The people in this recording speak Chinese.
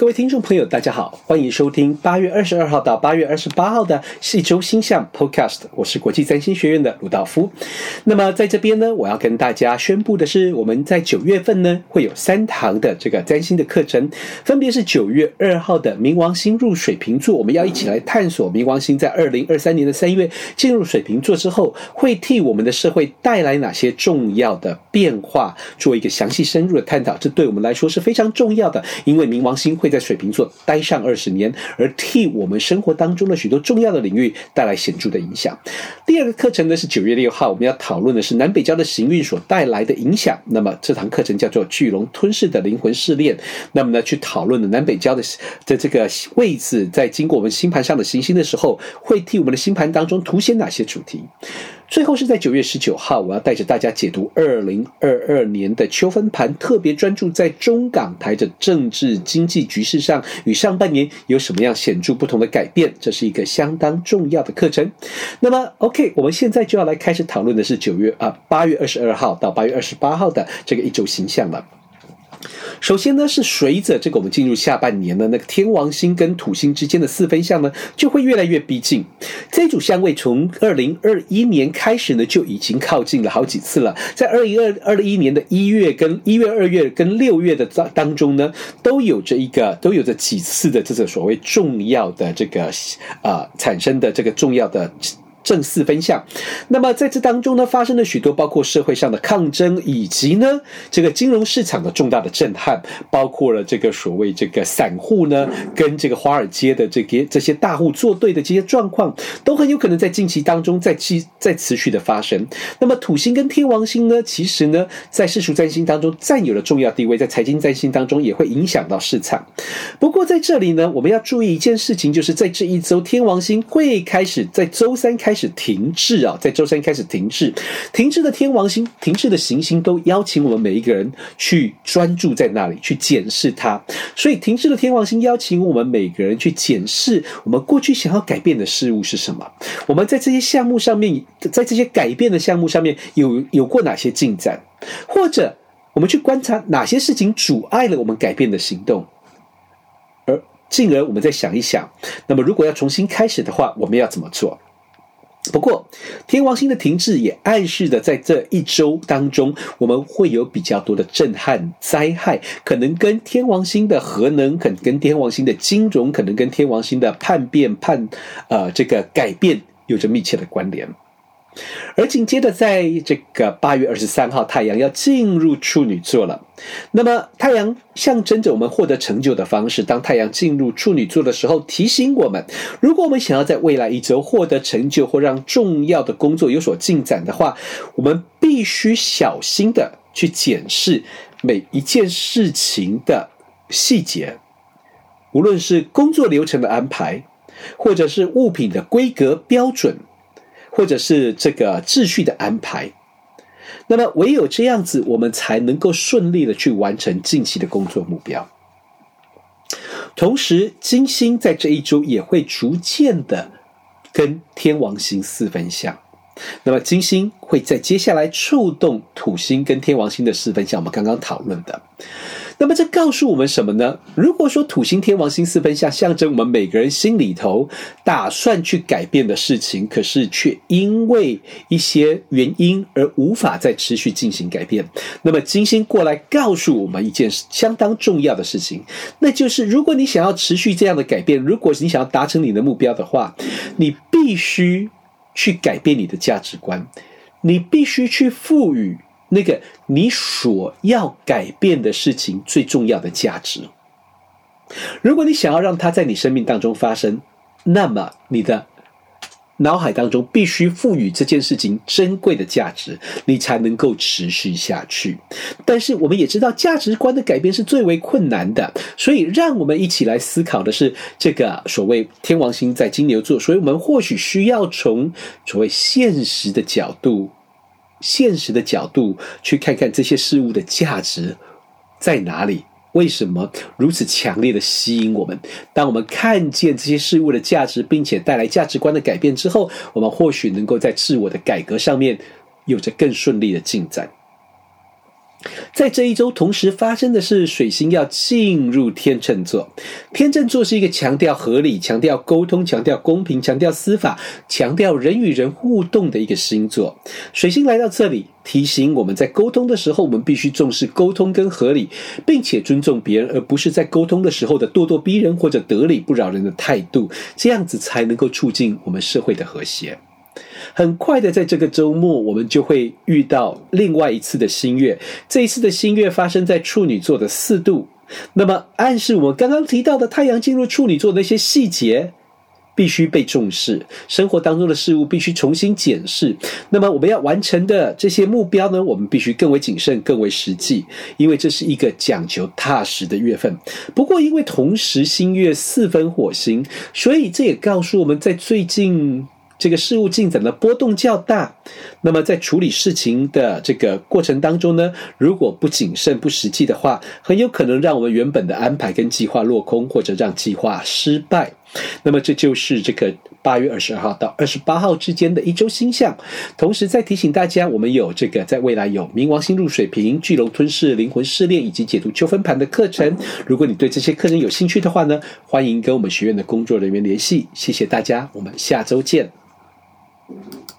各位听众朋友，大家好，欢迎收听八月二十二号到八月二十八号的一周星象 Podcast。我是国际占星学院的鲁道夫。那么在这边呢，我要跟大家宣布的是，我们在九月份呢会有三堂的这个占星的课程，分别是九月二号的冥王星入水瓶座，我们要一起来探索冥王星在二零二三年的三月进入水瓶座之后，会替我们的社会带来哪些重要的变化，做一个详细深入的探讨。这对我们来说是非常重要的，因为冥王星会在水瓶座待上二十年，而替我们生活当中的许多重要的领域带来显著的影响。第二个课程呢是九月六号，我们要讨论的是南北交的行运所带来的影响。那么这堂课程叫做“巨龙吞噬的灵魂试炼”。那么呢，去讨论的南北交的的这个位置，在经过我们星盘上的行星的时候，会替我们的星盘当中凸显哪些主题？最后是在九月十九号，我要带着大家解读二零二二年的秋分盘，特别专注在中港台的政治经济局势上，与上半年有什么样显著不同的改变？这是一个相当重要的课程。那么，OK，我们现在就要来开始讨论的是九月啊八月二十二号到八月二十八号的这个一周形象了。首先呢，是随着这个我们进入下半年呢，那个天王星跟土星之间的四分相呢，就会越来越逼近。这组相位从二零二一年开始呢，就已经靠近了好几次了。在二零二二一年的一月跟一月、二月跟六月的当当中呢，都有着一个都有着几次的这个所谓重要的这个啊、呃、产生的这个重要的。正四分相，那么在这当中呢，发生了许多包括社会上的抗争，以及呢这个金融市场的重大的震撼，包括了这个所谓这个散户呢跟这个华尔街的这些这些大户作对的这些状况，都很有可能在近期当中在继在持续的发生。那么土星跟天王星呢，其实呢在世俗占星当中占有了重要地位，在财经占星当中也会影响到市场。不过在这里呢，我们要注意一件事情，就是在这一周天王星会开始在周三开。开始停滞啊，在周三开始停滞，停滞的天王星、停滞的行星都邀请我们每一个人去专注在那里，去检视它。所以，停滞的天王星邀请我们每个人去检视我们过去想要改变的事物是什么。我们在这些项目上面，在这些改变的项目上面有有过哪些进展，或者我们去观察哪些事情阻碍了我们改变的行动，而进而我们再想一想，那么如果要重新开始的话，我们要怎么做？不过，天王星的停滞也暗示着，在这一周当中，我们会有比较多的震撼灾害，可能跟天王星的核能，可能跟天王星的金融，可能跟天王星的叛变、叛呃这个改变有着密切的关联。而紧接着，在这个八月二十三号，太阳要进入处女座了。那么，太阳象征着我们获得成就的方式。当太阳进入处女座的时候，提醒我们，如果我们想要在未来一周获得成就，或让重要的工作有所进展的话，我们必须小心的去检视每一件事情的细节，无论是工作流程的安排，或者是物品的规格标准。或者是这个秩序的安排，那么唯有这样子，我们才能够顺利的去完成近期的工作目标。同时，金星在这一周也会逐渐的跟天王星四分相，那么金星会在接下来触动土星跟天王星的四分相，我们刚刚讨论的。那么这告诉我们什么呢？如果说土星天王星四分相象征我们每个人心里头打算去改变的事情，可是却因为一些原因而无法再持续进行改变。那么金星过来告诉我们一件相当重要的事情，那就是如果你想要持续这样的改变，如果你想要达成你的目标的话，你必须去改变你的价值观，你必须去赋予。那个你所要改变的事情最重要的价值，如果你想要让它在你生命当中发生，那么你的脑海当中必须赋予这件事情珍贵的价值，你才能够持续下去。但是我们也知道，价值观的改变是最为困难的，所以让我们一起来思考的是这个所谓天王星在金牛座，所以我们或许需要从所谓现实的角度。现实的角度去看看这些事物的价值在哪里？为什么如此强烈的吸引我们？当我们看见这些事物的价值，并且带来价值观的改变之后，我们或许能够在自我的改革上面有着更顺利的进展。在这一周，同时发生的是水星要进入天秤座。天秤座是一个强调合理、强调沟通、强调公平、强调司法、强调人与人互动的一个星座。水星来到这里，提醒我们在沟通的时候，我们必须重视沟通跟合理，并且尊重别人，而不是在沟通的时候的咄咄逼人或者得理不饶人的态度。这样子才能够促进我们社会的和谐。很快的，在这个周末，我们就会遇到另外一次的新月。这一次的新月发生在处女座的四度，那么暗示我们刚刚提到的太阳进入处女座的那些细节必须被重视，生活当中的事物必须重新检视。那么我们要完成的这些目标呢，我们必须更为谨慎、更为实际，因为这是一个讲求踏实的月份。不过，因为同时新月四分火星，所以这也告诉我们在最近。这个事物进展的波动较大，那么在处理事情的这个过程当中呢，如果不谨慎、不实际的话，很有可能让我们原本的安排跟计划落空，或者让计划失败。那么这就是这个八月二十二号到二十八号之间的一周星象。同时再提醒大家，我们有这个在未来有冥王星入水瓶、巨龙吞噬、灵魂试炼以及解读秋分盘的课程。如果你对这些课程有兴趣的话呢，欢迎跟我们学院的工作人员联系。谢谢大家，我们下周见。Thank you.